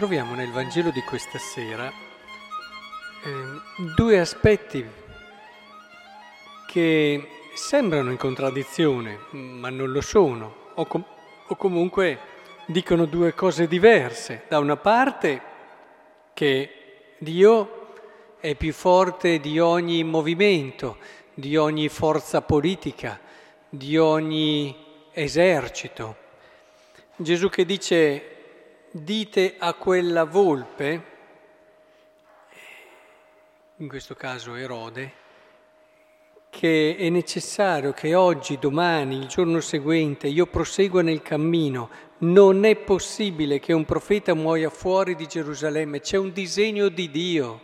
troviamo nel Vangelo di questa sera eh, due aspetti che sembrano in contraddizione, ma non lo sono, o, com- o comunque dicono due cose diverse. Da una parte che Dio è più forte di ogni movimento, di ogni forza politica, di ogni esercito. Gesù che dice dite a quella volpe, in questo caso Erode, che è necessario che oggi, domani, il giorno seguente io prosegua nel cammino. Non è possibile che un profeta muoia fuori di Gerusalemme, c'è un disegno di Dio,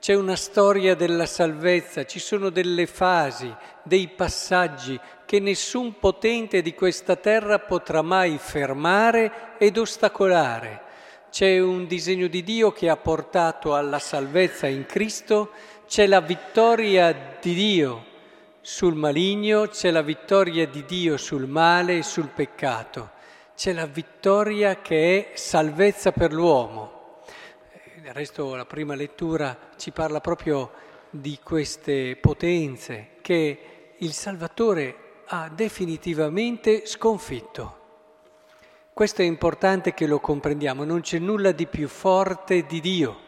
c'è una storia della salvezza, ci sono delle fasi, dei passaggi che nessun potente di questa terra potrà mai fermare ed ostacolare. C'è un disegno di Dio che ha portato alla salvezza in Cristo, c'è la vittoria di Dio sul maligno, c'è la vittoria di Dio sul male e sul peccato, c'è la vittoria che è salvezza per l'uomo. Del resto la prima lettura ci parla proprio di queste potenze che il Salvatore ha definitivamente sconfitto. Questo è importante che lo comprendiamo, non c'è nulla di più forte di Dio,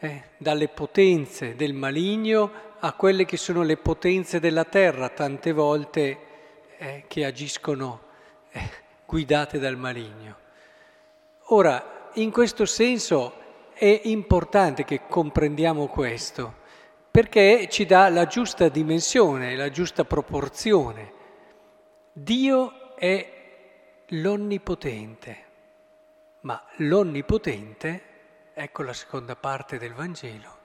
eh, dalle potenze del maligno a quelle che sono le potenze della terra, tante volte eh, che agiscono eh, guidate dal maligno. Ora, in questo senso è importante che comprendiamo questo perché ci dà la giusta dimensione, la giusta proporzione. Dio è l'onnipotente, ma l'onnipotente, ecco la seconda parte del Vangelo,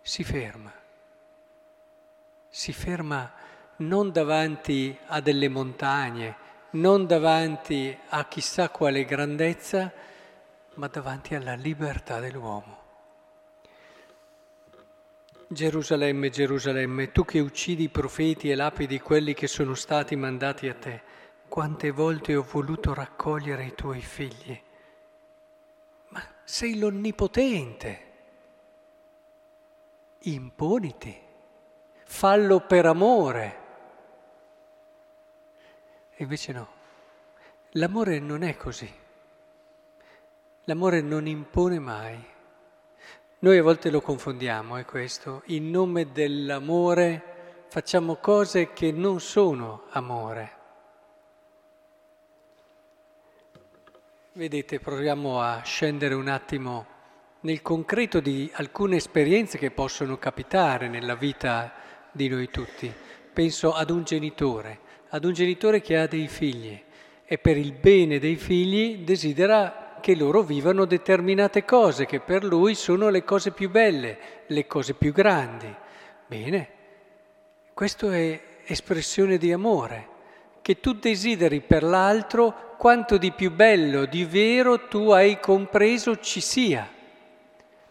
si ferma. Si ferma non davanti a delle montagne, non davanti a chissà quale grandezza, ma davanti alla libertà dell'uomo. Gerusalemme, Gerusalemme, tu che uccidi i profeti e lapidi quelli che sono stati mandati a te, quante volte ho voluto raccogliere i tuoi figli. Ma sei l'onnipotente. Imponiti, fallo per amore. E invece no, l'amore non è così. L'amore non impone mai. Noi a volte lo confondiamo, è questo, in nome dell'amore facciamo cose che non sono amore. Vedete, proviamo a scendere un attimo nel concreto di alcune esperienze che possono capitare nella vita di noi tutti. Penso ad un genitore, ad un genitore che ha dei figli e per il bene dei figli desidera che loro vivano determinate cose che per lui sono le cose più belle, le cose più grandi. Bene, questo è espressione di amore, che tu desideri per l'altro quanto di più bello, di vero tu hai compreso ci sia.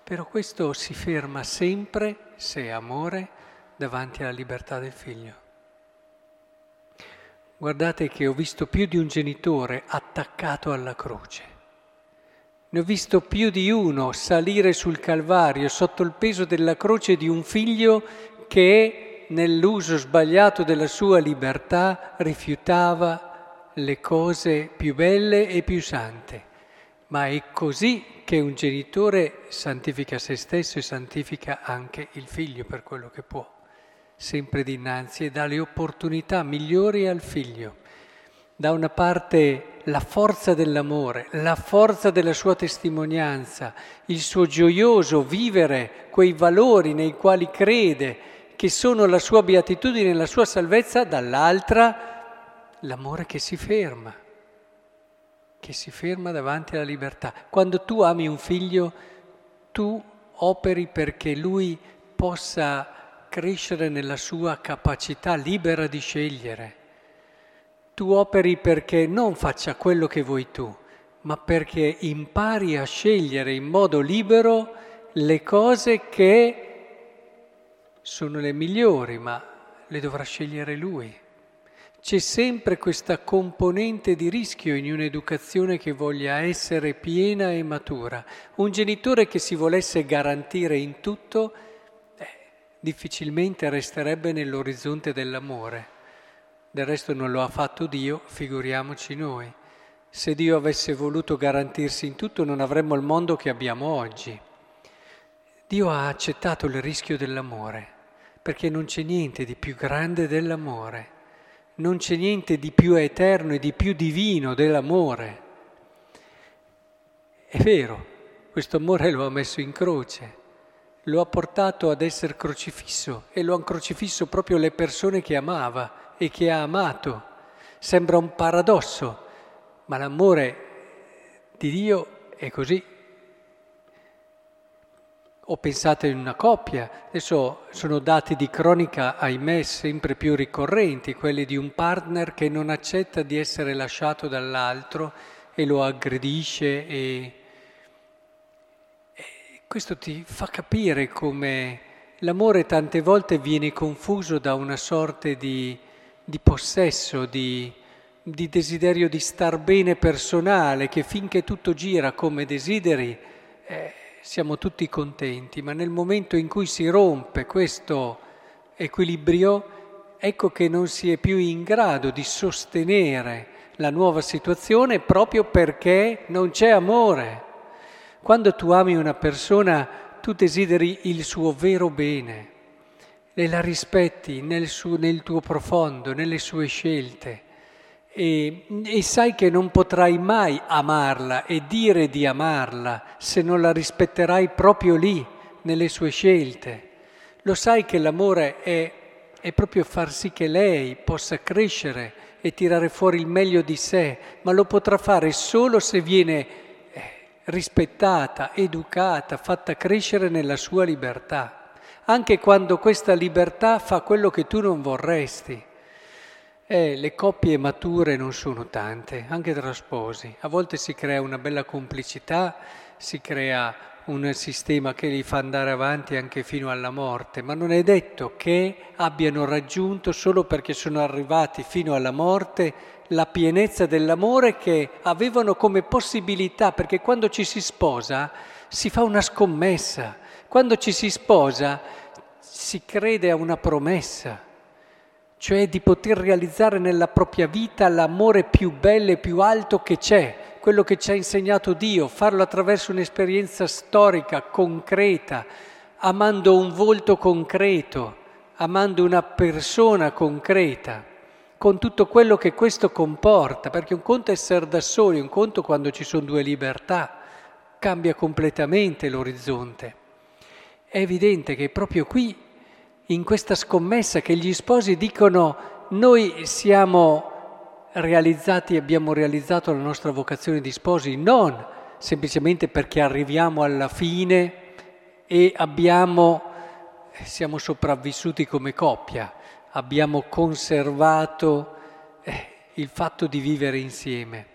Però questo si ferma sempre, se è amore, davanti alla libertà del figlio. Guardate che ho visto più di un genitore attaccato alla croce. Ne ho visto più di uno salire sul Calvario sotto il peso della croce di un figlio che nell'uso sbagliato della sua libertà rifiutava le cose più belle e più sante. Ma è così che un genitore santifica se stesso e santifica anche il figlio per quello che può, sempre dinanzi e dà le opportunità migliori al figlio. Da una parte la forza dell'amore, la forza della sua testimonianza, il suo gioioso vivere quei valori nei quali crede, che sono la sua beatitudine e la sua salvezza, dall'altra l'amore che si ferma, che si ferma davanti alla libertà. Quando tu ami un figlio, tu operi perché lui possa crescere nella sua capacità libera di scegliere tu operi perché non faccia quello che vuoi tu, ma perché impari a scegliere in modo libero le cose che sono le migliori, ma le dovrà scegliere lui. c'è sempre questa componente di rischio in un'educazione che voglia essere piena e matura. Un genitore che si volesse garantire in tutto eh, difficilmente resterebbe nell'orizzonte dell'amore. Del resto non lo ha fatto Dio, figuriamoci noi. Se Dio avesse voluto garantirsi in tutto non avremmo il mondo che abbiamo oggi. Dio ha accettato il rischio dell'amore, perché non c'è niente di più grande dell'amore non c'è niente di più eterno e di più divino dell'amore. È vero, questo amore lo ha messo in croce, lo ha portato ad essere crocifisso e lo hanno crocifisso proprio le persone che amava e che ha amato. Sembra un paradosso, ma l'amore di Dio è così o pensate in una coppia, adesso sono dati di cronaca, ahimè, sempre più ricorrenti, quelli di un partner che non accetta di essere lasciato dall'altro e lo aggredisce e, e questo ti fa capire come l'amore tante volte viene confuso da una sorta di, di possesso, di, di desiderio di star bene personale, che finché tutto gira come desideri, eh, siamo tutti contenti, ma nel momento in cui si rompe questo equilibrio, ecco che non si è più in grado di sostenere la nuova situazione proprio perché non c'è amore. Quando tu ami una persona, tu desideri il suo vero bene e la rispetti nel, suo, nel tuo profondo, nelle sue scelte e, e, sai che non potrai mai amarla e dire di amarla se non la rispetterai proprio lì, nelle sue scelte. Lo sai che l'amore è, è proprio far sì che lei possa crescere e tirare fuori il meglio di sé, ma lo potrà fare solo se viene eh, rispettata, educata, fatta crescere nella sua libertà, anche quando questa libertà fa quello che tu non vorresti. Eh, le coppie mature non sono tante, anche tra sposi. A volte si crea una bella complicità, si crea un sistema che li fa andare avanti anche fino alla morte, ma non è detto che abbiano raggiunto solo perché sono arrivati fino alla morte la pienezza dell'amore che avevano come possibilità, perché quando ci si sposa si fa una scommessa, quando ci si sposa si crede a una promessa cioè di poter realizzare nella propria vita l'amore più bello e più alto che c'è, quello che ci ha insegnato Dio, farlo attraverso un'esperienza storica, concreta, amando un volto concreto, amando una persona concreta, con tutto quello che questo comporta, perché un conto è essere da soli, un conto quando ci sono due libertà, cambia completamente l'orizzonte. È evidente che proprio qui in questa scommessa che gli sposi dicono noi siamo realizzati, abbiamo realizzato la nostra vocazione di sposi, non semplicemente perché arriviamo alla fine e abbiamo, siamo sopravvissuti come coppia, abbiamo conservato eh, il fatto di vivere insieme,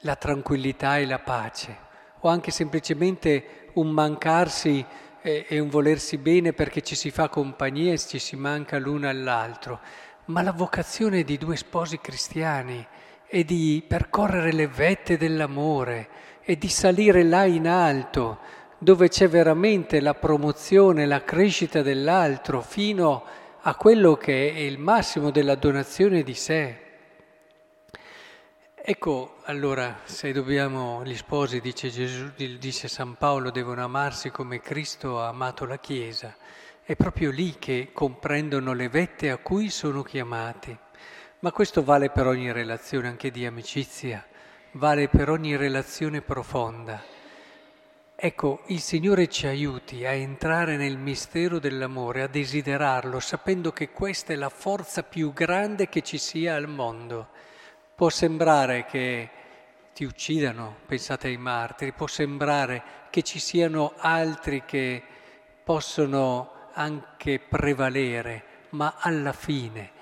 la tranquillità e la pace, o anche semplicemente un mancarsi è, un volersi bene perché ci si fa compagnia e ci si manca l'uno all'altro, ma la vocazione di due sposi cristiani è di percorrere le vette dell'amore e di salire là in alto, dove c'è veramente la promozione, la crescita dell'altro, fino a quello che è il massimo della donazione di sé. Ecco allora se dobbiamo, gli sposi, dice, Gesù, dice San Paolo, devono amarsi come Cristo ha amato la Chiesa, è proprio lì che comprendono le vette a cui sono chiamati. Ma questo vale per ogni relazione anche di amicizia, vale per ogni relazione profonda. Ecco, il Signore ci aiuti a entrare nel mistero dell'amore, a desiderarlo, sapendo che questa è la forza più grande che ci sia al mondo Può sembrare che ti uccidano, pensate ai martiri, può sembrare che ci siano altri che possono anche prevalere, ma alla fine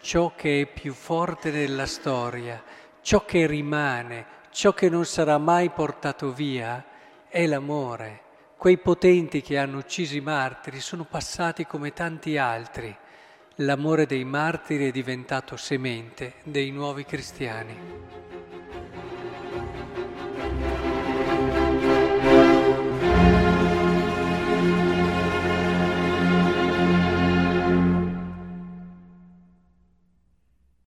ciò che è più forte nella storia, ciò che rimane, ciò che non sarà mai portato via, è l'amore. Quei potenti che hanno ucciso i martiri sono passati come tanti altri. L'amore dei martiri è diventato semente dei nuovi cristiani.